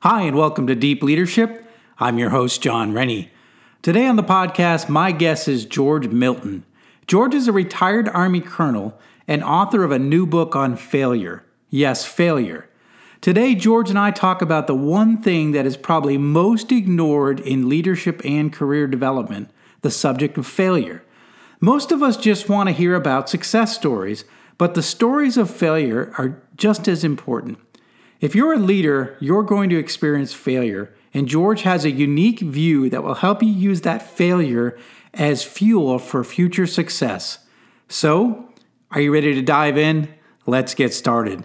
Hi, and welcome to Deep Leadership. I'm your host, Jon Rennie. Today on the podcast, my guest is George Milton. George is a retired Army colonel and author of a new book on failure. Yes, failure. Today, George and I talk about the one thing that is probably most ignored in leadership and career development the subject of failure. Most of us just want to hear about success stories, but the stories of failure are just as important. If you're a leader, you're going to experience failure, and George has a unique view that will help you use that failure as fuel for future success. So, are you ready to dive in? Let's get started.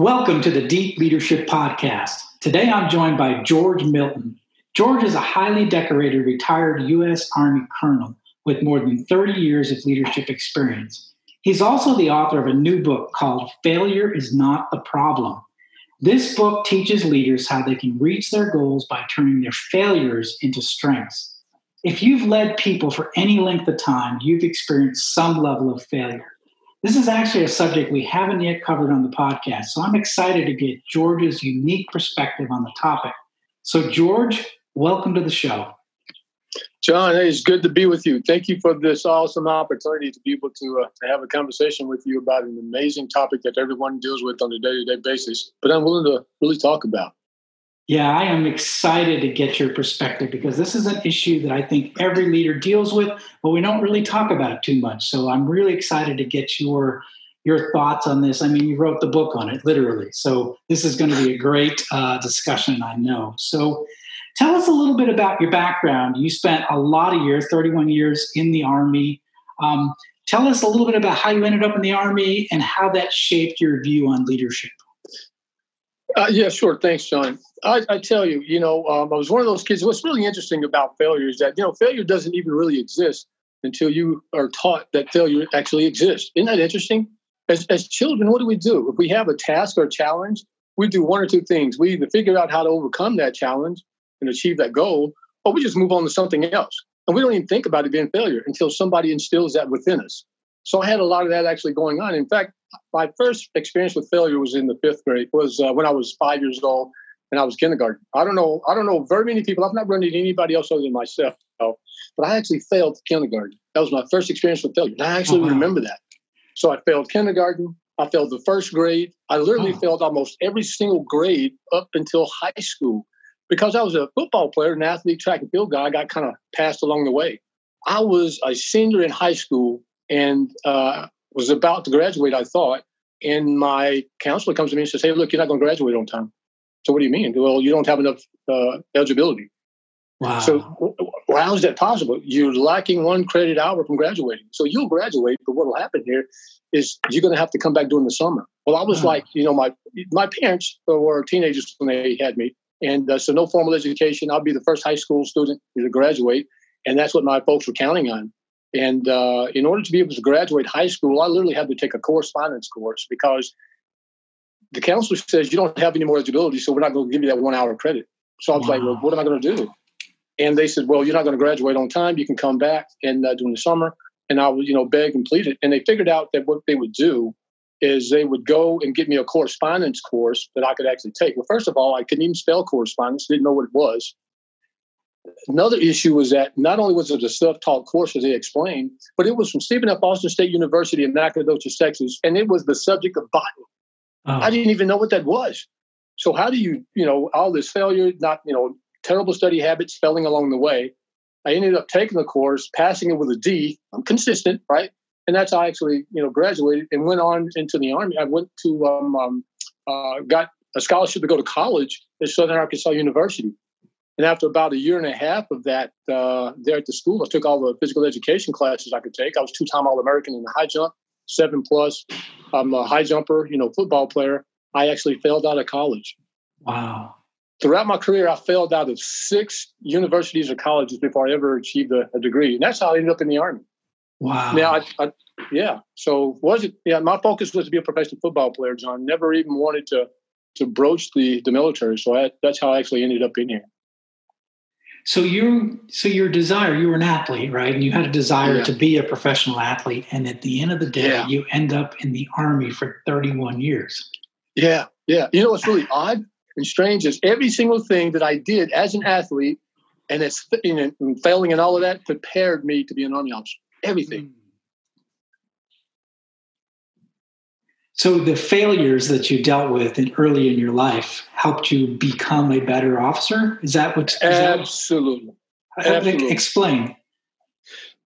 Welcome to the Deep Leadership Podcast. Today I'm joined by George Milton. George is a highly decorated retired U.S. Army colonel with more than 30 years of leadership experience. He's also the author of a new book called Failure is Not the Problem. This book teaches leaders how they can reach their goals by turning their failures into strengths. If you've led people for any length of time, you've experienced some level of failure. This is actually a subject we haven't yet covered on the podcast, so I'm excited to get George's unique perspective on the topic. So, George, welcome to the show. Jon, hey, it's good to be with you. Thank you for this awesome opportunity to be able to, uh, to have a conversation with you about an amazing topic that everyone deals with on a day to day basis, but I'm willing to really talk about. Yeah, I am excited to get your perspective because this is an issue that I think every leader deals with, but we don't really talk about it too much. So I'm really excited to get your your thoughts on this. I mean, you wrote the book on it, literally. So this is going to be a great uh, discussion, I know. So tell us a little bit about your background. You spent a lot of years, 31 years in the Army. Um, tell us a little bit about how you ended up in the Army and how that shaped your view on leadership. Uh, yeah, sure. Thanks, John. I, I tell you, you know, um, I was one of those kids. What's really interesting about failure is that, you know, failure doesn't even really exist until you are taught that failure actually exists. Isn't that interesting? As, as children, what do we do? If we have a task or a challenge, we do one or two things. We either figure out how to overcome that challenge and achieve that goal, or we just move on to something else. And we don't even think about it being failure until somebody instills that within us. So I had a lot of that actually going on. In fact, my first experience with failure was in the fifth grade. Was uh, when I was five years old, and I was kindergarten. I don't know. I don't know very many people. I've not run into anybody else other than myself. But I actually failed kindergarten. That was my first experience with failure. And I actually oh, wow. remember that. So I failed kindergarten. I failed the first grade. I literally oh. failed almost every single grade up until high school because I was a football player, an athlete, track and field guy. I got kind of passed along the way. I was a senior in high school and uh, was about to graduate, I thought. And my counselor comes to me and says, Hey, look, you're not going to graduate on time. So what do you mean? Well, you don't have enough uh, eligibility. Wow. So well, how is that possible? You're lacking one credit hour from graduating. So you'll graduate, but what will happen here is you're going to have to come back during the summer. Well, I was wow. like, you know, my my parents were teenagers when they had me, and uh, so no formal education. I'll be the first high school student to graduate, and that's what my folks were counting on. And uh, in order to be able to graduate high school, I literally had to take a correspondence course because the counselor says you don't have any more eligibility, so we're not going to give you that one hour credit. So I was wow. like, well, what am I going to do? And they said, well, you're not going to graduate on time. You can come back and uh, during the summer. And I would, you know, beg and plead it. And they figured out that what they would do is they would go and get me a correspondence course that I could actually take. Well, first of all, I couldn't even spell correspondence, didn't know what it was. Another issue was that not only was it a self-taught course, as they explained, but it was from Stephen F. Austin State University in Nacogdoches, Texas, and it was the subject of botany. Oh. I didn't even know what that was. So how do you, you know, all this failure, not, you know, terrible study habits, failing along the way. I ended up taking the course, passing it with a D. I'm consistent, right? And that's how I actually, you know, graduated and went on into the army. I went to, um, um, uh, got a scholarship to go to college at Southern Arkansas University. And after about a year and a half of that uh, there at the school, I took all the physical education classes I could take. I was two-time All-American in the high jump, seven plus. I'm a high jumper, you know, football player. I actually failed out of college. Wow. Throughout my career, I failed out of six universities or colleges before I ever achieved a, a degree. And that's how I ended up in the Army. Wow. Now, I, I, yeah. So was it? Yeah, my focus was to be a professional football player, Jon. Never even wanted to to broach the the military. So I, that's how I actually ended up in here. So you, so your desire, you were an athlete, right? And you had a desire yeah. to be a professional athlete. And at the end of the day, yeah. you end up in the army for 31 years. Yeah, yeah. You know what's really odd and strange is every single thing that I did as an athlete, and it's you know, failing and all of that, prepared me to be an army officer. Everything. Mm. So the failures that you dealt with in, early in your life helped you become a better officer. Is that what? Is Absolutely. That, Absolutely. Explain.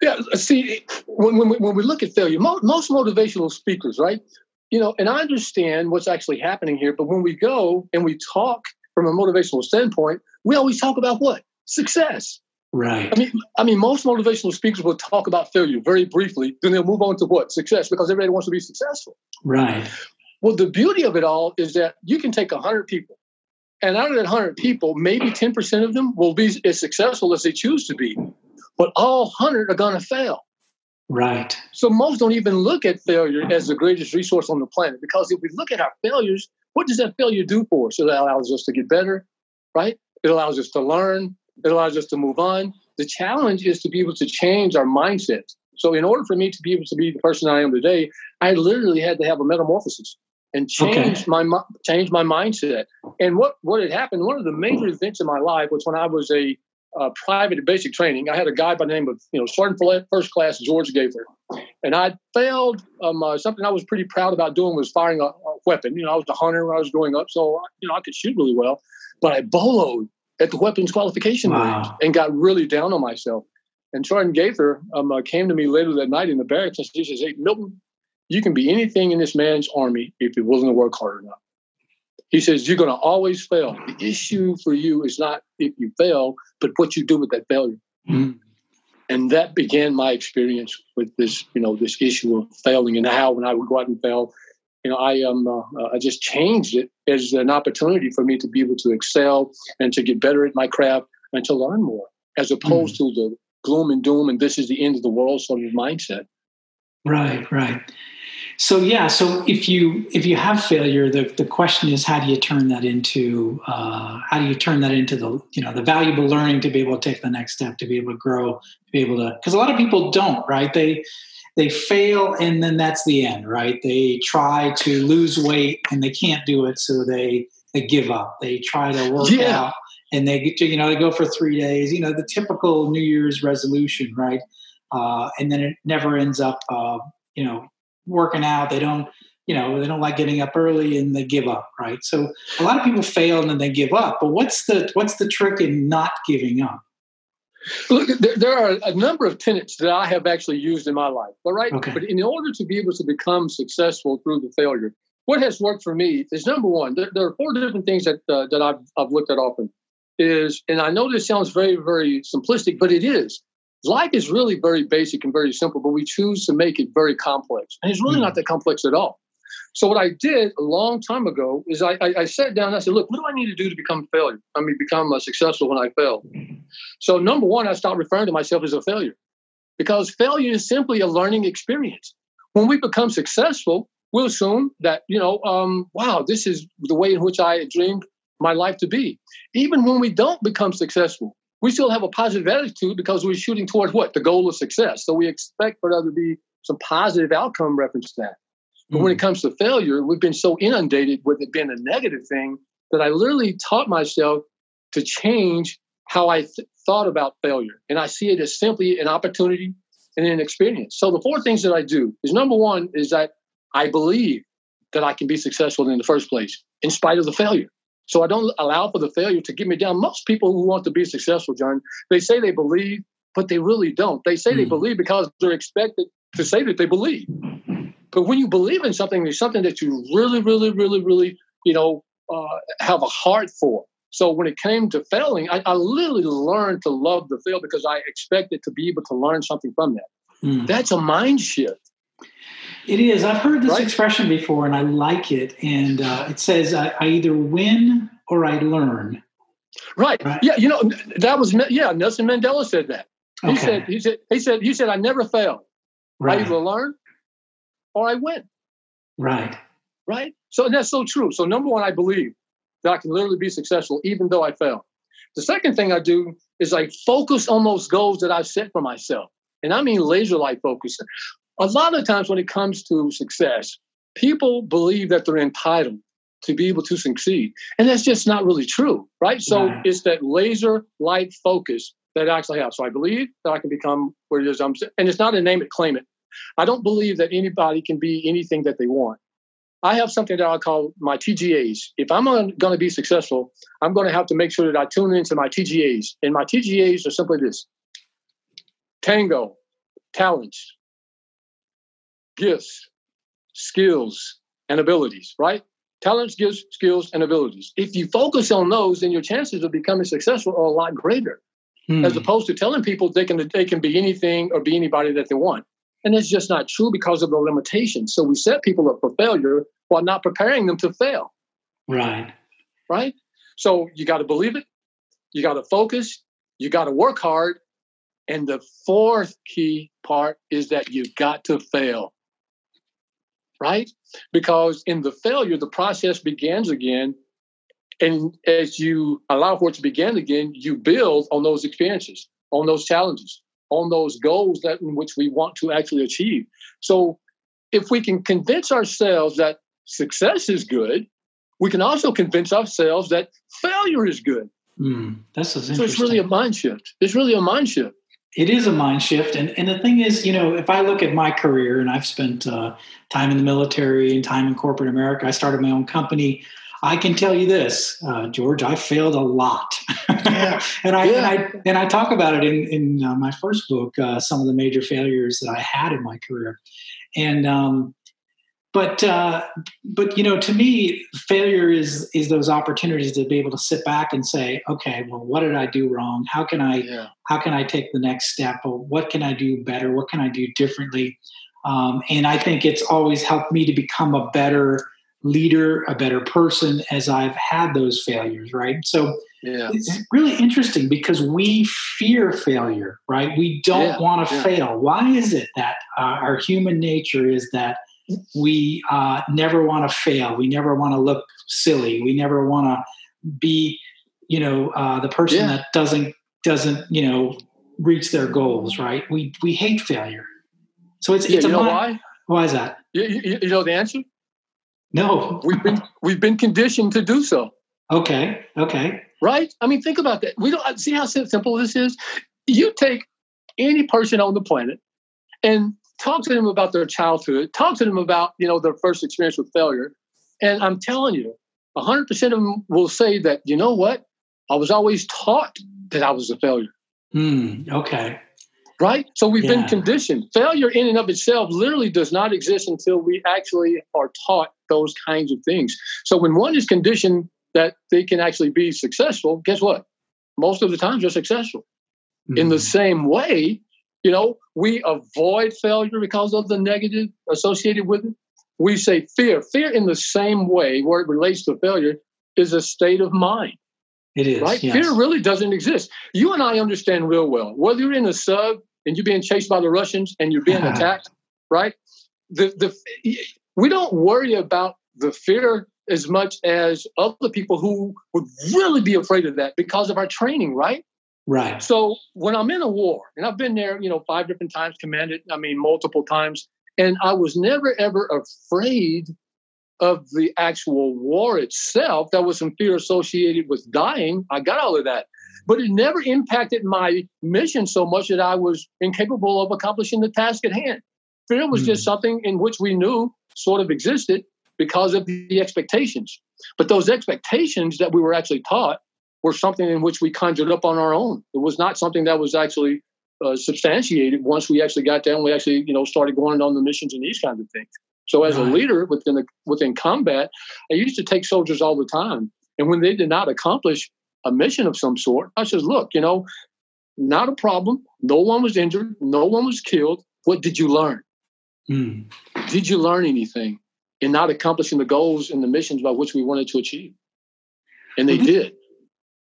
Yeah. Uh, see, when, when, when we look at failure, most, most motivational speakers, right? You know, and I understand what's actually happening here, but when we go and we talk from a motivational standpoint, we always talk about what success. Right. I mean, I mean, most motivational speakers will talk about failure very briefly, then they'll move on to what success because everybody wants to be successful. Right. Well, the beauty of it all is that you can take hundred people, and out of that hundred people, maybe ten percent of them will be as successful as they choose to be, but all hundred are going to fail. Right. So most don't even look at failure as the greatest resource on the planet because if we look at our failures, what does that failure do for us? It allows us to get better, right? It allows us to learn. It allows us to move on. The challenge is to be able to change our mindset. So, in order for me to be able to be the person I am today, I literally had to have a metamorphosis and change okay. my change my mindset. And what what had happened? One of the major events in my life was when I was a uh, private basic training. I had a guy by the name of you know Sergeant First Class George Gaither, and I failed. Um, uh, something I was pretty proud about doing was firing a, a, weapon. You know, I was a hunter when I was growing up, so you know I could shoot really well, but I boloed at the weapons qualification wow. range and got really down on myself. And Sergeant Gaither um, uh, came to me later that night in the barracks and he says, Hey, Milton, you can be anything in this man's army if you're willing to work hard enough. He says, You're going to always fail. The issue for you is not if you fail, but what you do with that failure. Mm. And that began my experience with this, you know, this issue of failing and how when I would go out and fail, you know, I um, uh, I just changed it as an opportunity for me to be able to excel and to get better at my craft and to learn more, as opposed mm. to the gloom and doom and this is the end of the world sort of mindset. Right, right. So yeah, so if you if you have failure, the, the question is how do you turn that into uh, how do you turn that into the you know the valuable learning to be able to take the next step to be able to grow to be able to because a lot of people don't right they they fail and then that's the end right? They try to lose weight and they can't do it so they they give up. They try to work yeah. out and they get to, you know they go for three days you know the typical new year's resolution right? Uh, and then it never ends up uh, you know working out. They don't you know they don't like getting up early and they give up right? So a lot of people fail and then they give up but what's the what's the trick in not giving up Look, there, there, are a number of tenets that I have actually used in my life. All right, okay. but in order to be able to become successful through the failure, what has worked for me is number one. There, there are four different things that uh, that I've, I've looked at often. Is and I know this sounds very very simplistic, but it is. Life is really very basic and very simple, but we choose to make it very complex, and it's really mm-hmm. not that complex at all. So what I did a long time ago is I, I, I, sat down and I said, look, what do I need to do to become a failure? I mean, become uh, successful when I fail. So number one, I stopped referring to myself as a failure because failure is simply a learning experience. When we become successful, we'll assume that, you know, um, wow, this is the way in which I dreamed my life to be. Even when we don't become successful, we still have a positive attitude because we're shooting towards what? The goal of success. So we expect for there to be some positive outcome reference to that. But when it mm-hmm. comes to failure, we've been so inundated with it being a negative thing that I literally taught myself to change how I th- thought about failure. And I see it as simply an opportunity and an experience. So the four things that I do is number one is that I believe that I can be successful in the first place, in spite of the failure. So I don't allow for the failure to get me down. Most people who want to be successful, Jon, they say they believe, but they really don't. They say mm. they believe because they're expected to say that they believe. But when you believe in something, there's something that you really, really, really, really, you know, uh, have a heart for. So when it came to failing, I, I literally learned to love the fail because I expected to be able to learn something from that. Mm. That's a mind shift. It is. I've heard this right? expression before, and I like it. And uh, it says, I, I, either win or I learn." Right. right. Yeah. You know, that was yeah. Nelson Mandela said that. He okay. said. He said. He said. He said. I never fail. Right. I either learn or I win. Right. Right. So that's so true. So number one, I believe that I can literally be successful even though I fail. The second thing I do is I focus on those goals that I've set for myself. And I mean laser light focus. A lot of times when it comes to success, people believe that they're entitled to be able to succeed. And that's just not really true, right? So yeah. it's that laser light focus that I actually have. So I believe that I can become where it is I'm and it's not a name it, claim it. I don't believe that anybody can be anything that they want. I have something that I call my TGAs. If I'm going to be successful, I'm going to have to make sure that I tune into my TGAs. And my TGAs are simply this tango, talents, gifts, skills, and abilities, right? Talents, gifts, skills, and abilities. If you focus on those, then your chances of becoming successful are a lot greater, hmm. as opposed to telling people they can they can be anything or be anybody that they want. And it's just not true because of the limitations. So we set people up for failure while not preparing them to fail. Right. Right. So you got to believe it. You got to focus. You got to work hard. And the fourth key part is that you got to fail. Right? Because in the failure, the process begins again. And as you allow for it to begin again, you build on those experiences, on those challenges, on those goals that in which we want to actually achieve. So if we can convince ourselves that success is good, we can also convince ourselves that failure is good. Mm, that's so it's really a mind shift. It's really a mind shift. It is a mind shift, and and the thing is, you know, if I look at my career, and I've spent uh, time in the military and time in corporate America, I started my own company. I can tell you this, uh, George, I failed a lot, yeah. and I, yeah. and I and I talk about it in in uh, my first book, uh, some of the major failures that I had in my career, and um, but uh, but you know to me failure is is those opportunities to be able to sit back and say okay well what did i do wrong how can i yeah. how can i take the next step or what can i do better what can i do differently um, and i think it's always helped me to become a better leader a better person as i've had those failures right so yeah. it's really interesting because we fear failure right we don't yeah. want to yeah. fail why is it that uh, our human nature is that we uh, never want to fail. We never want to look silly. We never want to be, you know, uh, the person that doesn't doesn't you know reach their goals. Right? We we hate failure. So it's it's you a know why? Why is that? You, you, you know the answer? No. we've been we've been conditioned to do so. Okay. Okay. Right? I mean, think about that. We don't see how simple this is. You take any person on the planet and talk to them about their childhood, talk to them about, you know, their first experience with failure. And I'm telling you, 100% of them will say that, you know what? I was always taught that I was a failure. Mm, okay. Right? So we've yeah. been conditioned. Failure in and of itself literally does not exist until we actually are taught those kinds of things. So when one is conditioned that they can actually be successful, guess what? Most of the times they're successful. Mm. In the hmm. same way, you know, we avoid failure because of the negative associated with it. We say fear. Fear, in the same way, where it relates to failure, is a state of mind. It is. Right? Yes. Fear really doesn't exist. You and I understand real well. Whether you're in a sub and you're being chased by the Russians and you're being attacked, right? The, the, we don't worry about the fear as much as other people who would really be afraid of that because of our training, right? Right. So when I'm in a war, and I've been there, you know, five different times, commanded, I mean, multiple times, and I was never ever afraid of the actual war itself. That was some fear associated with dying. I got all of that. But it never impacted my mission so much that I was incapable of accomplishing the task at hand. Fear was mm. just hmm. something in which we knew sort of existed because of the expectations. But those expectations that we were actually taught were something in which we conjured up on our own. It was not something that was actually uh, substantiated once we actually got down. We actually, you know, started going on the missions and these kinds of things. So as right. a leader within the within combat, I used to take soldiers all the time, and when they did not accomplish a mission of some sort. I says, look, you know, not a problem. No one was injured. No one was killed. What did you learn? Mm. Did you learn anything in not accomplishing the goals and the missions by which we wanted to achieve? And they did.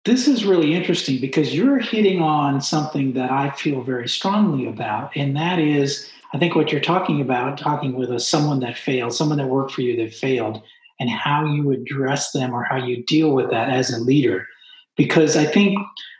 This is really interesting because you're hitting on something that I feel very strongly about, and that is, I think what you're talking about, talking with a someone that failed, someone that worked for you that failed, and how you address them or how you deal with that as a leader. Because I think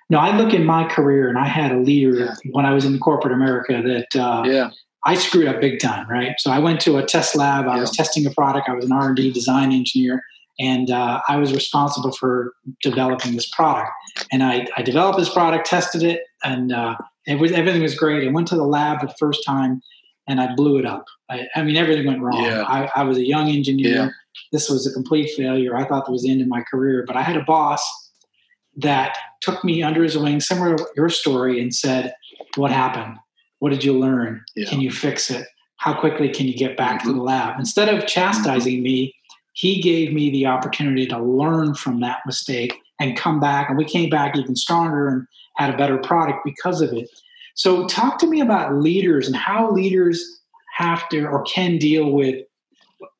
no, I look in my career and I had a leader yeah. when I was in corporate America that uh, yeah. I screwed up big time, right? So I went to a test lab. I yeah. was testing a product. I was an R and D design engineer, and uh, I was responsible for developing this product. And I, I developed this product, tested it, and uh, it was everything was great. I went to the lab the first time, and I blew it up. I, I mean, everything went wrong. Yeah. I, I, was a young engineer. This was a complete failure. I thought that was the end of my career. But I had a boss that took me under his wing, similar to your story, and said, What happened? What did you learn? Yeah. Can you fix it? How quickly can you get back mm-hmm. to the lab? Instead of chastising mm-hmm. me, he gave me the opportunity to learn from that mistake and come back. And we came back even stronger and had a better product because of it. So, talk to me about leaders and how leaders have to or can deal with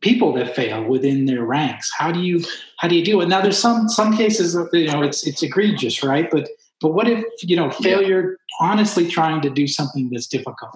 people that fail within their ranks. How do you how do you do it? Now, there's some some cases you know it's it's egregious, right? But but what if you know failure honestly trying to do something that's difficult?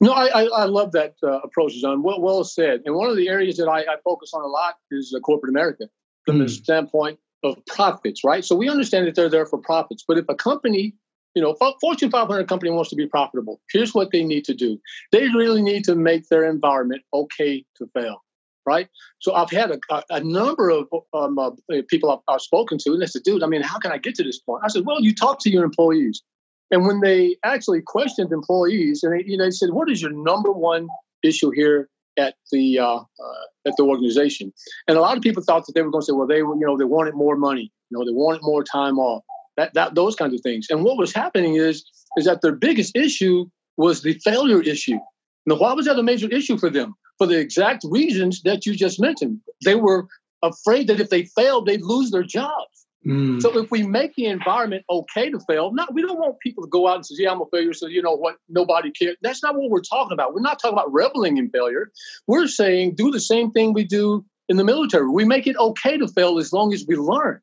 No, I, I, I love that uh, approach, Jon. Well, well said. And one of the areas that I, I focus on a lot is uh, corporate America from mm. the hmm. standpoint of profits, right? So we understand that they're there for profits. But if a company you know, Fortune 500 company wants to be profitable. Here's what they need to do. They really need to make their environment okay to fail, right? So I've had a, a, a number of um, uh, people I've, I've, spoken to, and they said, dude, I mean, how can I get to this point? I said, well, you talk to your employees. And when they actually questioned employees, and they, you know, they said, what is your number one issue here at the uh, uh, at the organization? And a lot of people thought that they were going to say, well, they you know they wanted more money, you know, they wanted more time off that, that those kinds of things. And what was happening is is that their biggest issue was the failure issue. Now, why was that a major issue for them? For the exact reasons that you just mentioned. They were afraid that if they failed, they'd lose their jobs. Mm. So if we make the environment okay to fail, not we don't want people to go out and say, "Yeah, I'm a failure," so you know what, nobody cares. That's not what we're talking about. We're not talking about reveling in failure. We're saying do the same thing we do in the military. We make it okay to fail as long as we learn.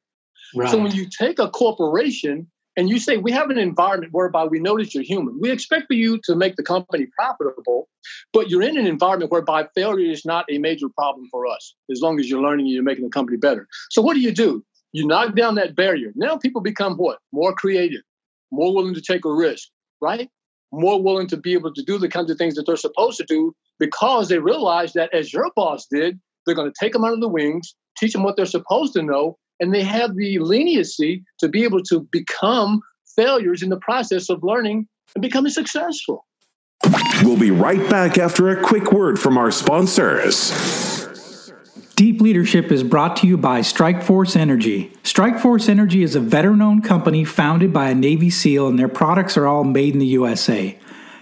Right. So when you take a corporation and you say we have an environment whereby we notice you're human, we expect for you to make the company profitable, but you're in an environment whereby failure is not a major problem for us as long as you're learning and you're making the company better. So what do you do? You knock down that barrier. Now people become what? More creative, more willing to take a risk, right? More willing to be able to do the kinds of things that they're supposed to do because they realize that as your boss did, they're going to take them under the wings, teach them what they're supposed to know, and they have the leniency to be able to become failures in the process of learning and becoming successful. We'll be right back after a quick word from our sponsors. Deep Leadership is brought to you by Strikeforce Energy. Strikeforce Energy is a veteran owned company founded by a Navy SEAL, and their products are all made in the USA.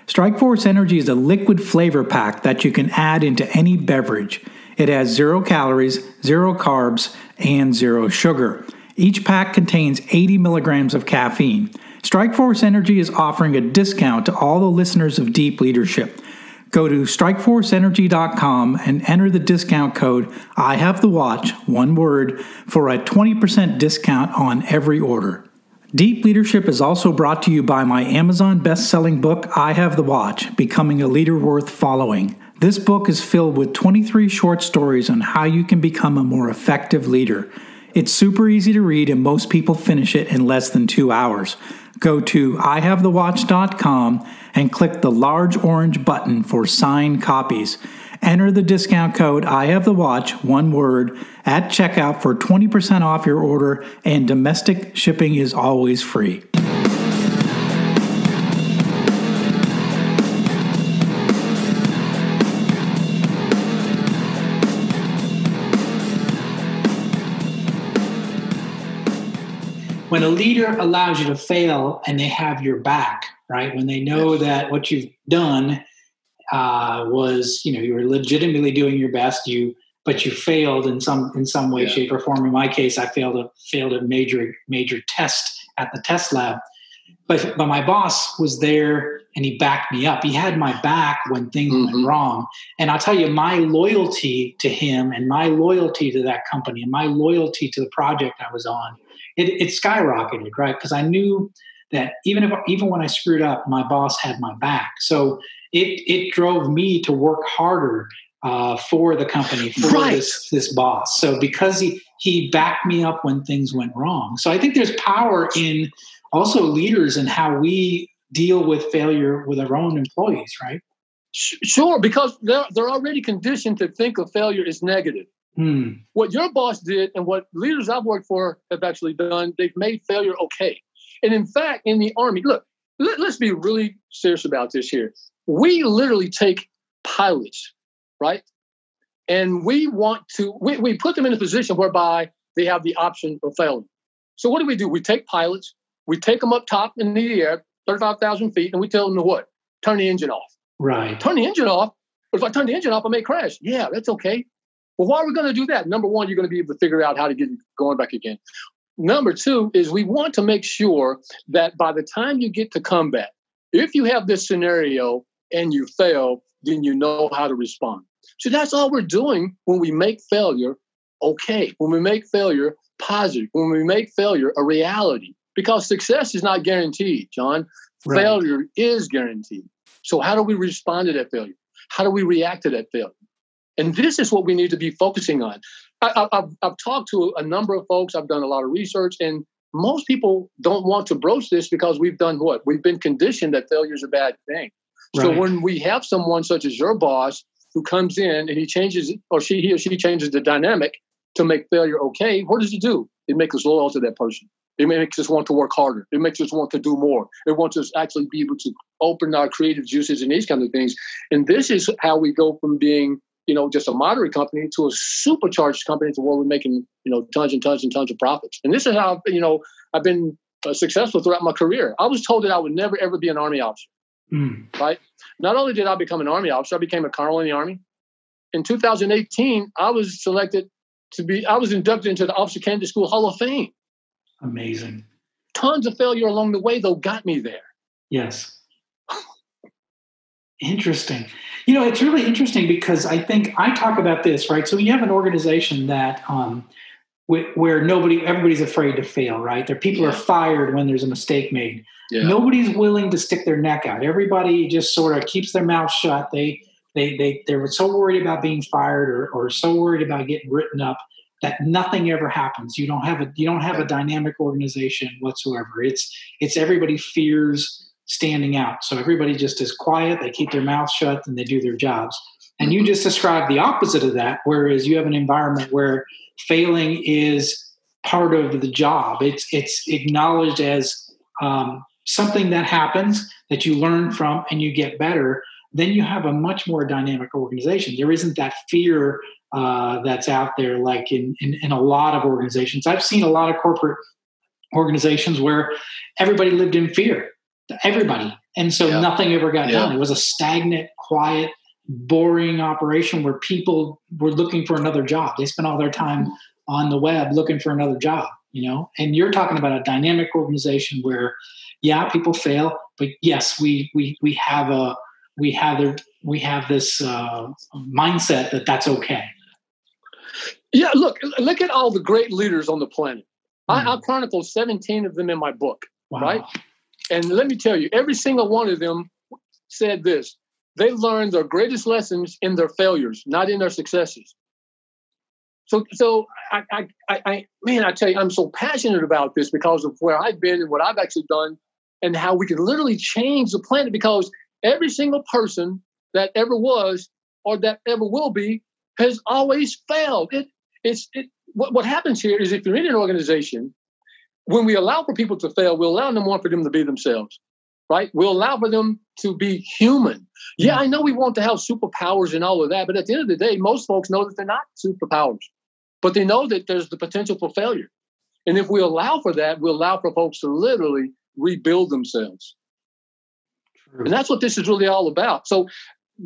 Strikeforce Energy is a liquid flavor pack that you can add into any beverage. It has zero calories, zero carbs, and zero sugar. Each pack contains 80 milligrams of caffeine. Strikeforce Energy is offering a discount to all the listeners of Deep Leadership. Go to strikeforceenergy.com and enter the discount code I have the watch, one word, for a 20% discount on every order. Deep Leadership is also brought to you by my Amazon best-selling book I Have the Watch: Becoming a Leader Worth Following. This book is filled with 23 short stories on how you can become a more effective leader. It's super easy to read, and most people finish it in less than two hours. Go to ihavethewatch.com and click the large orange button for signed copies. Enter the discount code I have the watch, one word, at checkout for 20% off your order, and domestic shipping is always free. When a leader allows you to fail and they have your back, right? When they know that what you've done uh, was, you know, you were legitimately doing your best. You but you failed in some in some way, yeah. shape, or form. In my case, I failed a failed a major major test at the test lab. But but my boss was there and he backed me up. He had my back when things mm-hmm. went wrong. And I'll tell you, my loyalty to him and my loyalty to that company and my loyalty to the project I was on, it, it skyrocketed, right? Because I knew that even if even when I screwed up, my boss had my back. So it it drove me to work harder uh, for the company for right. this this boss. So because he he backed me up when things went wrong. So I think there's power in also leaders and how we deal with failure with our own employees, right? Sure, because they're they're already conditioned to think of failure as negative. Hmm. What your boss did and what leaders I've worked for have actually done, they've made failure okay. And in fact, in the Army, look, let, us be really serious about this here. We literally take pilots, right? And we want to, we, we put them in a position whereby they have the option of failing. So what do we do? We take pilots, we take them up top in the air, 35,000 feet, and we tell them to what? Turn the engine off. Right. Turn the engine off. But if I turn the engine off, I may crash. Yeah, that's okay. Well, why are we going to do that? Number one, you're going to be able to figure out how to get going back again. Number two is we want to make sure that by the time you get to combat, if you have this scenario and you fail, then you know how to respond. So that's all we're doing when we make failure okay, when we make failure positive, when we make failure a reality, because success is not guaranteed, Jon. Right. Failure is guaranteed. So, how do we respond to that failure? How do we react to that failure? And this is what we need to be focusing on. I, have I've talked to a number of folks, I've done a lot of research, and most people don't want to broach this because we've done what? We've been conditioned that failure is a bad thing. Right. So when we have someone such as your boss who comes in and he changes, or she, he or she changes the dynamic to make failure okay, what does he do? It makes us loyal to that person. It makes us want to work harder. It makes us want to do more. It wants us actually be able to open our creative juices and these kind of things. And this is how we go from being you know, just a moderate company to a supercharged company to where we're making, you know, tons and tons and tons of profits. And this is how, you know, I've been uh, successful throughout my career. I was told that I would never, ever be an Army officer. Mm. Right. Not only did I become an Army officer, I became a colonel in the Army. In 2018, I was selected to be, I was inducted into the Officer Candidate School Hall of Fame. Amazing. Tons of failure along the way, though, got me there. Yes. Interesting. You know, it's really interesting because I think I talk about this, right? So you have an organization that um, where nobody, everybody's afraid to fail, right? There, people yeah. are fired when there's a mistake made. Yeah. Nobody's willing to stick their neck out. Everybody just sort of keeps their mouth shut. They, they, they, they're so worried about being fired or, or so worried about getting written up that nothing ever happens. You don't have a, you don't have a dynamic organization whatsoever. It's, it's everybody fears standing out. So everybody just is quiet, they keep their mouth shut, and they do their jobs. And you just described the opposite of that, whereas you have an environment where failing is part of the job. It's it's acknowledged as um, something that happens that you learn from and you get better. Then you have a much more dynamic organization. There isn't that fear uh, that's out there like in, in in a lot of organizations. I've seen a lot of corporate organizations where everybody lived in fear everybody. And so yeah. nothing ever got yeah. done. It was a stagnant, quiet, boring operation where people were looking for another job. They spent all their time on the web looking for another job, you know? And you're talking about a dynamic organization where yeah, people fail, but yes, we we we have a we have a, we have this uh, mindset that that's okay. Yeah, look, look at all the great leaders on the planet. Mm. I, I chronicled 17 of them in my book, wow. right? And let me tell you, every single one of them said this they learned their greatest lessons in their failures, not in their successes. So, so I, I, I, man, I tell you, I'm so passionate about this because of where I've been and what I've actually done, and how we can literally change the planet. Because every single person that ever was or that ever will be has always failed. It, it's, it. What, what happens here is if you're in an organization when we allow for people to fail, we allow them more for them to be themselves, right? we allow for them to be human. Yeah, I know we want to have superpowers and all of that, but at the end of the day, most folks know that they're not superpowers, but they know that there's the potential for failure. And if we allow for that, we allow for folks to literally rebuild themselves. True. And that's what this is really all about. So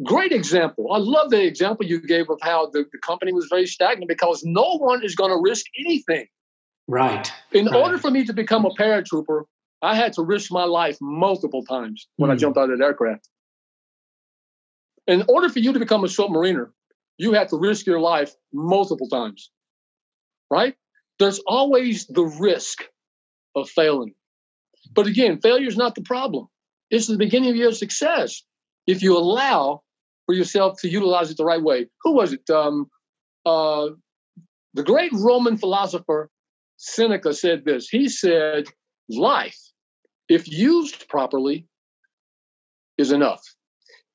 great example. I love the example you gave of how the, the company was very stagnant because no one is going to risk anything. Right. In right. order for me to become a paratrooper, I had to risk my life multiple times when mm. I hmm. jumped out of that aircraft. In order for you to become a submariner, you have to risk your life multiple times. Right? There's always the risk of failing. But again, failure is not the problem. It's the beginning of your success if you allow for yourself to utilize it the right way. Who was it? Um, uh, the great Roman philosopher Seneca said this. He said, Life, if used properly, is enough.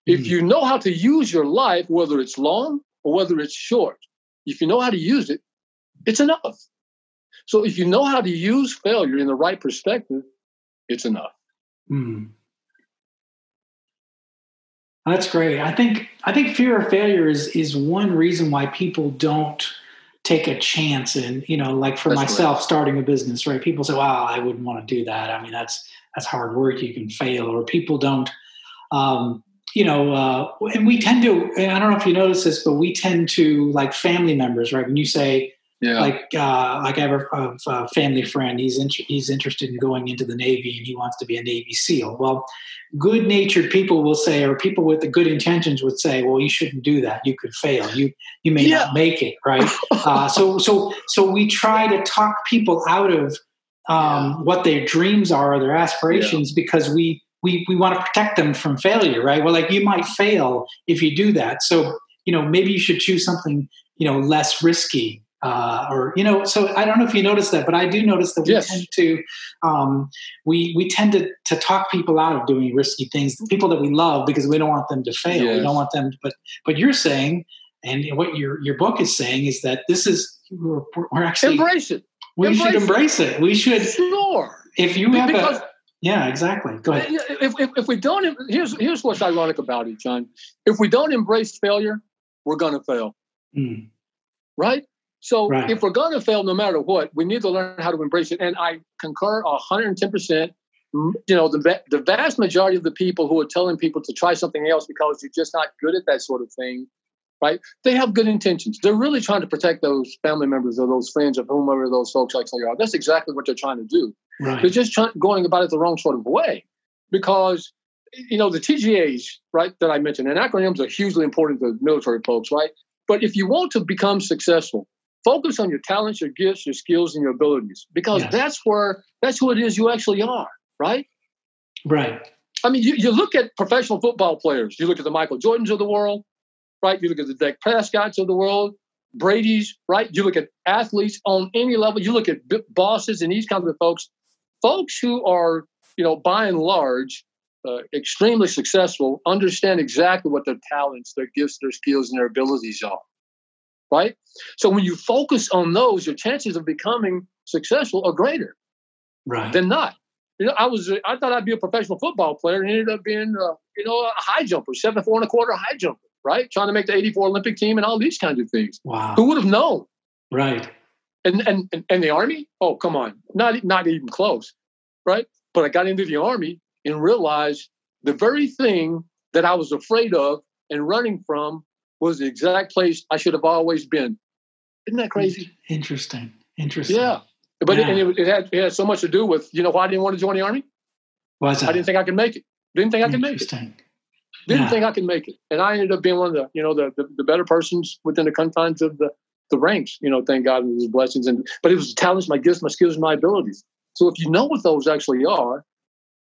Mm-hmm. If hmm. you know how to use your life, whether it's long or whether it's short, if you know how to use it, it's enough. So if you know how to use failure in the right perspective, it's enough. Mm. That's great. I think I think fear of failure is is one reason why people don't take a chance and you know like for that's myself starting a business right? People say wow i wouldn't want to do that. I mean that's that's hard work. You can fail or people don't um, you know uh, and we tend to i don't know if you notice this but we tend to like family members right? When you say yeah. Like, uh, like I have a, a family friend. He's in, he's interested in going into the Navy, and he wants to be a Navy SEAL. Well, good-natured people will say, or people with the good intentions would say, "Well, you shouldn't do that. You could fail. You you may yeah. not make it." Right. uh, so so so we try to talk people out of um, yeah. what their dreams are, or their aspirations, because we we we want to protect them from failure. Right. Well, like you might fail if you do that. So you know maybe you should choose something you know less risky uh, or you know so i don't know if you notice that but i do notice that we yes. tend to um, we we tend to, to talk people out of doing risky things people that we love because we don't want them to fail yes. we don't want them to, but but you're saying and what your your book is saying is that this is we're, we're actually embrace it we embrace should embrace it. it. we should sure if you have because, a yeah exactly go ahead if, if, if we don't here's here's what's ironic about it jon if we don't embrace failure we're going to fail mm. right so right. if we're going to fail no matter what, we need to learn how to embrace it. And I concur 110%. You know, the, the vast majority of the people who are telling people to try something else because you're just not good at that sort of thing, right? They have good intentions. They're really trying to protect those family members or those friends of whomever those folks actually are. That's exactly what they're trying to do. Right. They're just trying, going about it the wrong sort of way because you know the TGAs, right? That I mentioned, and acronyms are hugely important to military folks, right? But if you want to become successful, focus on your talents, your gifts, your skills, and your abilities because yes. that's where that's who it is you actually are, right? Right. I mean, you, you look at professional football players. You look at the Michael Jordans of the world, right? You look at the Dak Prescotts of the world, Brady's, right? You look at athletes on any level. You look at bosses and these kinds of folks, folks who are, you know, by and large, uh, extremely successful, understand exactly what their talents, their gifts, their skills, and their abilities are right? So when you focus on those, your chances of becoming successful are greater right. than not. You know, I was I thought I'd be a professional football player and ended up being uh, you know a high jumper, seven four and a quarter high jumper, right? Trying to make the '84 Olympic team and all these kinds of things. Wow, who would have known? Right. And and and the army? Oh, come on, not not even close, right? But I got into the army and realized the very thing that I was afraid of and running from was the exact place I should have always been. Isn't that crazy? Interesting. Interesting. Yeah. But yeah. It, it, had, it had so much to do with, you know, why I didn't want to join the army? Why that? I didn't think I could make it. Didn't think I could make it. Didn't yeah. think I could make it. And I ended up being one of the, you know, the, the, the better persons within the confines of the, the ranks, you know, thank God and his blessings. And but it was talents, my gifts, my skills, and my abilities. So if you know what those actually are,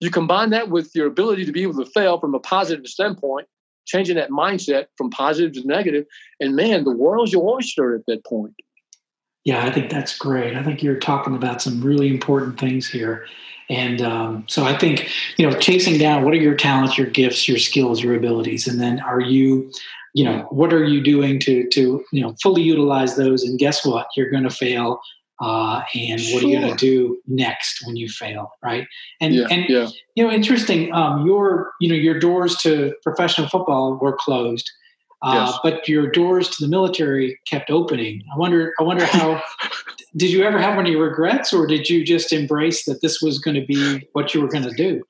you combine that with your ability to be able to fail from a positive standpoint changing that mindset from positive to negative, and man, the world's your oyster at that point. Yeah, I think that's great. I think you're talking about some really important things here. And um, so I think, you know, chasing down what are your talents, your gifts, your skills, your abilities, and then are you, you know, what are you doing to to you know fully utilize those? And guess what? You're going to fail uh, and what sure. are you going to do next when you fail right and yeah, and yeah. you know interesting um, your you know your doors to professional football were closed uh, yes. but your doors to the military kept opening i wonder i wonder how did you ever have any regrets or did you just embrace that this was going to be what you were going to do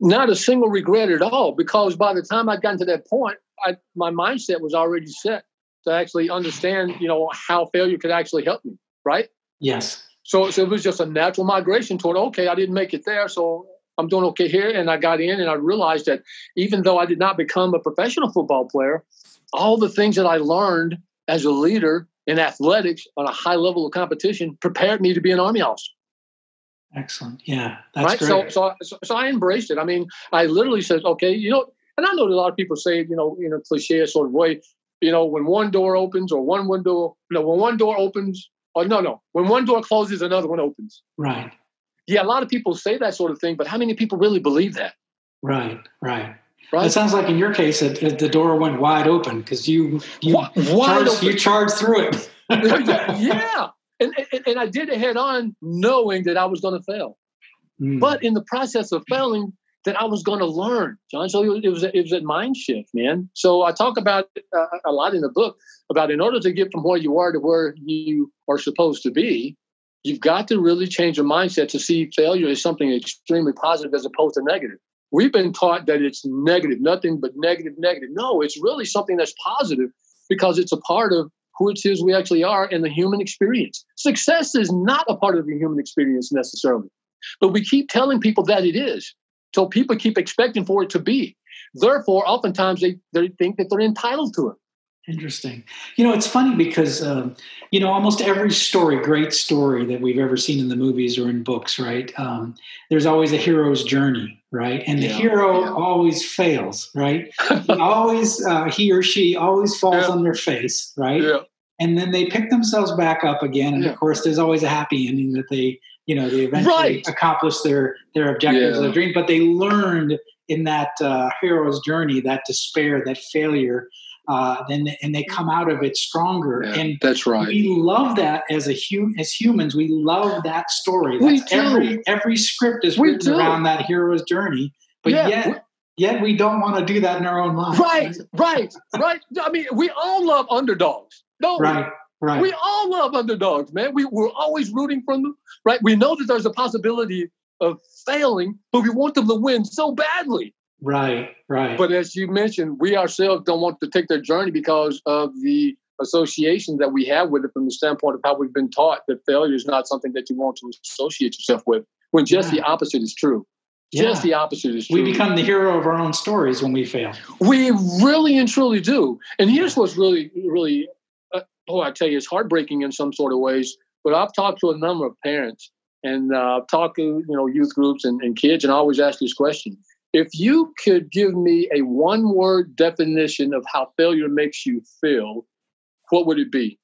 not a single regret at all because by the time i got to that point I, my mindset was already set to actually understand, you know, how failure could actually help me, right? Yes. So, so it was just a natural migration toward, okay, I didn't make it there, so I'm doing okay here. And I got in and I realized that even though I did not become a professional football player, all the things that I learned as a leader in athletics on a high level of competition prepared me to be an Army officer. Excellent. Yeah, that's right. great. So, so, so I embraced it. I mean, I literally said, okay, you know, and I know that a lot of people say, you know, in a cliche sort of way, you know, when one door opens or one window, you know, when one door opens, or no, no, when one door closes, another one opens. Right. Yeah, a lot of people say that sort of thing, but how many people really believe that? Right. Right. Right. It sounds like in your case, it, it, the door went wide open because you you Wide charged, open. you charged through it. yeah. And, and, and I did it head on knowing that I was going to fail. Mm. But in the process of failing, that I was going to learn, Jon. So it was it was a mind shift, man. So I talk about uh, a lot in the book about in order to get from where you are to where you are supposed to be, you've got to really change your mindset to see failure as something extremely positive as opposed to negative. We've been taught that it's negative, nothing but negative, negative. No, it's really something that's positive because it's a part of who it is we actually are in the human experience. Success is not a part of the human experience necessarily, but we keep telling people that it is. So people keep expecting for it to be. Therefore, oftentimes they, they think that they're entitled to it. Interesting. You know, it's funny because, um, you know, almost every story, great story that we've ever seen in the movies or in books, right? Um, there's always a hero's journey, right? And the Yeah, hero yeah. always fails, right? He always, uh, he or she always falls Yeah. on their face, right? And then they pick themselves back up again. And of course, there's always a happy ending that they, you know, they eventually Right. accomplish their their objectives, Yeah. their dream. But they learned in that uh, hero's journey, that despair, that failure, uh, then and they come out of it stronger. Yeah, And that's right. we love that as a hum- as humans. We love that story. We That's do. every every script is We written do. around that hero's journey. But Yeah, yet, yet we don't want to do that in our own lives. Right, right, right. I mean, we all love underdogs. don't Right. Right. we all love underdogs, man. We, we're always rooting for them, right? We know that there's a possibility of failing, but we want them to win so badly. right. Right. But as you mentioned, we ourselves don't want to take their journey because of the association that we have with it from the standpoint of how we've been taught that failure is not something that you want to associate yourself with, when just the opposite is true. Just the opposite is true. we become the hero of our own stories when we fail. We really and truly do. And here's what's really, really, oh, I tell you, it's heartbreaking in some sort of ways. But I've talked to a number of parents and uh, I've talked to you know youth groups and, and kids, and I always ask this question: If you could give me a one-word definition of how failure makes you feel, what would it be?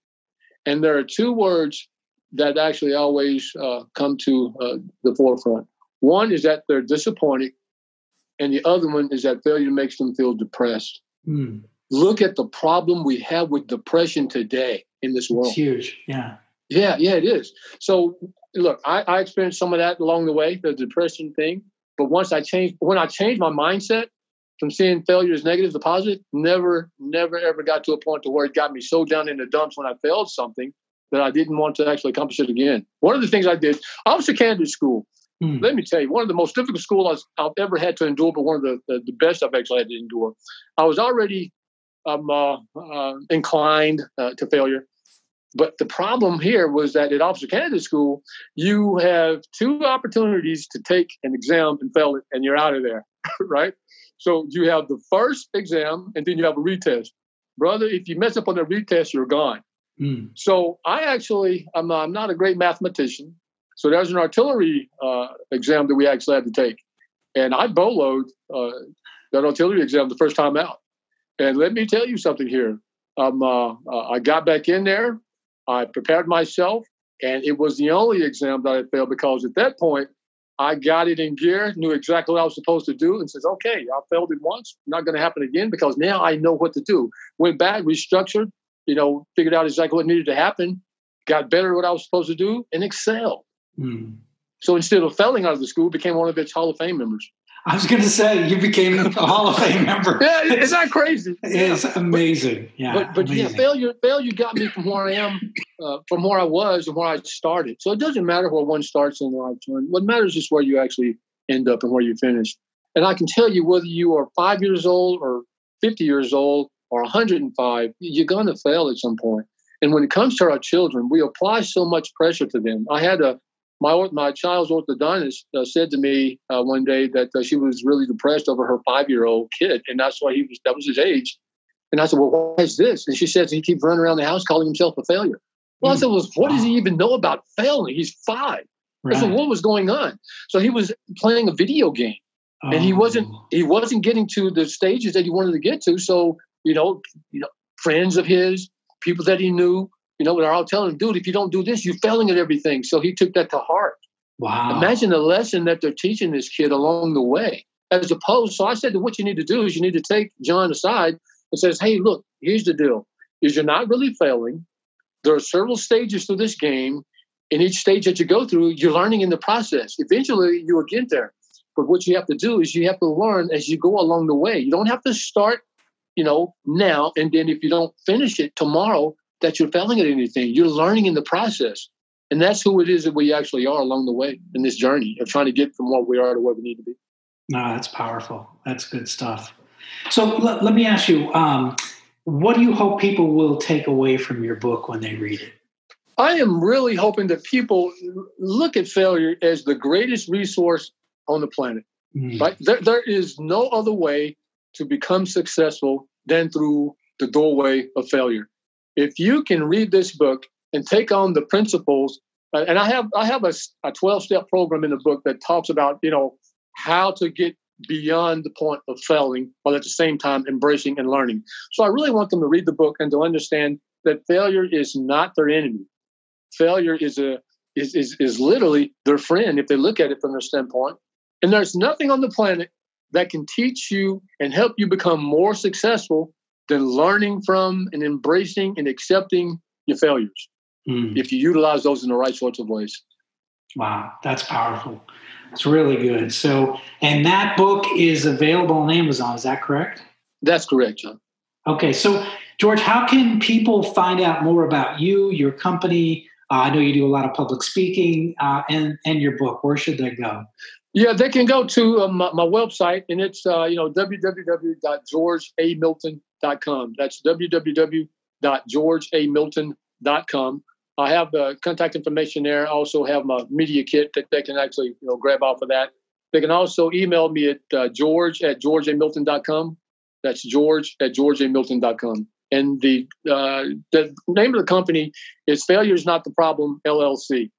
And there are two words that actually always uh, come to uh, the forefront. One is that they're disappointed, and the other one is that failure makes them feel depressed. Hmm. Look at the problem we have with depression today in this world. It's huge. Yeah. Yeah, yeah, it is. So, look, I, I experienced some of that along the way, the depression thing. But once I changed, when I changed my mindset from seeing failure as negative to positive, never, never, ever got to a point to where it got me so down in the dumps when I failed something that I didn't want to actually accomplish it again. One of the things I did, I was a candidate school. Hmm. Let me tell you, one of the most difficult schools I've ever had to endure, but one of the, the, the best I've actually had to endure. I was already um, uh, uh, inclined uh, to failure. But the problem here was that at Officer Candidate School, you have two opportunities to take an exam and fail it, and you're out of there, right? So you have the first exam, and then you have a retest. Brother, if you mess up on the retest, you're gone. Hmm. So I actually, I'm, I'm not a great mathematician. So there's an artillery uh, exam that we actually had to take. And I boloed uh, that artillery exam the first time out. And let me tell you something here. Um, uh, uh, I got back in there. I prepared myself. And it was the only exam that I failed because at that point, I got it in gear, knew exactly what I was supposed to do, and says, okay, I failed it once, not going to happen again because now I know what to do. Went back, restructured, you know, figured out exactly what needed to happen, got better at what I was supposed to do, and excelled. Hmm. So instead of failing out of the school, became one of its Hall of Fame members. I was going to say you became a Hall of Fame member. Yeah, isn't that crazy? It's amazing. Yeah. but but yeah, failure failure got me from where I am, uh, from where I was and where I started. So it doesn't matter where one starts and where I turn. What matters is where you actually end up and where you finish. And I can tell you whether you are five years old or 50 years old or 105, you're going to fail at some point. And when it comes to our children, we apply so much pressure to them. I had a my my child's orthodontist uh, said to me uh, one day that uh, she was really depressed over her five year old kid, and that's why he was that was his age. And I said, "Well, why is this?" And she says he keeps running around the house calling himself a failure. Well, mm. I said, "Well, what does he even know about failing? He's five. Right. I said, "What was going on?" So he was playing a video game, oh. and he wasn't oh. he wasn't getting to the stages that he wanted to get to. So you know, you know, friends of his, people that he knew, you know, they're all telling him, dude, if you don't do this, you're failing at everything. So he took that to heart. Wow. Imagine the lesson that they're teaching this kid along the way. As opposed, so I said that what you need to do is you need to take John aside and says, hey, look, here's the deal. Is you're not really failing. There are several stages to this game. In each stage that you go through, you're learning in the process. Eventually, you will get there. But what you have to do is you have to learn as you go along the way. You don't have to start, you know, now and then if you don't finish it tomorrow, that you're failing at anything. You're learning in the process. And that's who it is that we actually are along the way in this journey of trying to get from what we are to where we need to be. No, that's powerful. That's good stuff. So let, let me ask you, um, what do you hope people will take away from your book when they read it? I am really hoping that people look at failure as the greatest resource on the planet. Mm. Right? There, there is no other way to become successful than through the doorway of failure if you can read this book and take on the principles, uh, and I have I have a, a 12 step program in the book that talks about you know how to get beyond the point of failing while at the same time embracing and learning. So I really want them to read the book and to understand that failure is not their enemy. Failure is a is, is, is literally their friend if they look at it from their standpoint. And there's nothing on the planet that can teach you and help you become more successful than learning from and embracing and accepting your failures mm. if you utilize those in the right sorts of ways. Wow, that's powerful. It's really good. So, and that book is available on Amazon. Is that correct? That's correct, Jon. Okay, so George, how can people find out more about you, your company? Uh, I know you do a lot of public speaking, uh, and and your book. Where should they go? Yeah, they can go to uh, my, my, website, and it's uh, you know www.georgeamilton.com www.georgeamilton.com. That's www.georgeamilton.com. I have the contact information there. I also have my media kit that they can actually you know grab off of that. They can also email me at uh, george at georgeamilton.com. That's george at georgeamilton.com. And the uh, the name of the company is Failure is Not the Problem LLC.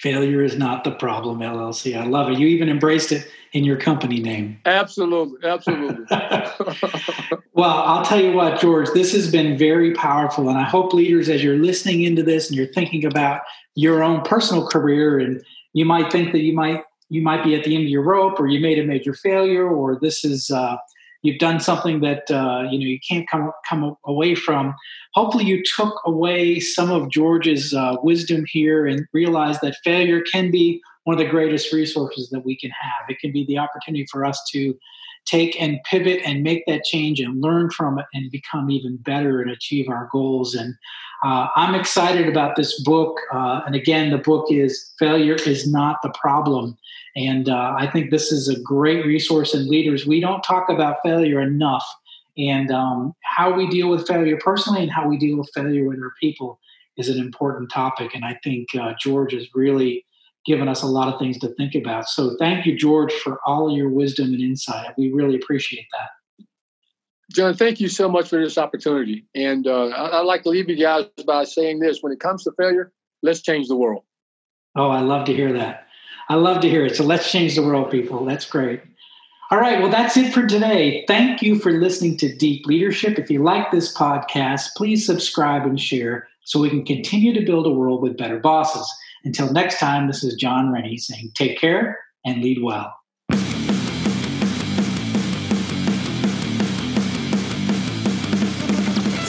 Failure is not the problem, LLC. I love it. You even embraced it in your company name. Absolutely. Absolutely. well, I'll tell you what, George, this has been very powerful. And I hope leaders, as you're listening into this and you're thinking about your own personal career, and you might think that you might you might be at the end of your rope or you made a major failure or this is uh, you've done something that uh, you know you can't come come away from. Hopefully, you took away some of George's uh, wisdom here and realized that failure can be one of the greatest resources that we can have. It can be the opportunity for us to take and pivot and make that change and learn from it and become even better and achieve our goals. And uh, I'm excited about this book. Uh, and again, the book is Failure is Not the Problem. And uh, I think this is a great resource in leaders. We don't talk about failure enough. And um, how we deal with failure personally and how we deal with failure with our people is an important topic. And I think uh, George has really given us a lot of things to think about. So thank you, George, for all your wisdom and insight. We really appreciate that. Jon, thank you so much for this opportunity. And uh, I, would like to leave you guys by saying this when it comes to failure, let's change the world. Oh, I love to hear that. I love to hear it. So let's change the world, people. That's great. All right. Well, that's it for today. Thank you for listening to Deep Leadership. If you like this podcast, please subscribe and share so we can continue to build a world with better bosses. Until next time, this is Jon Rennie saying take care and lead well.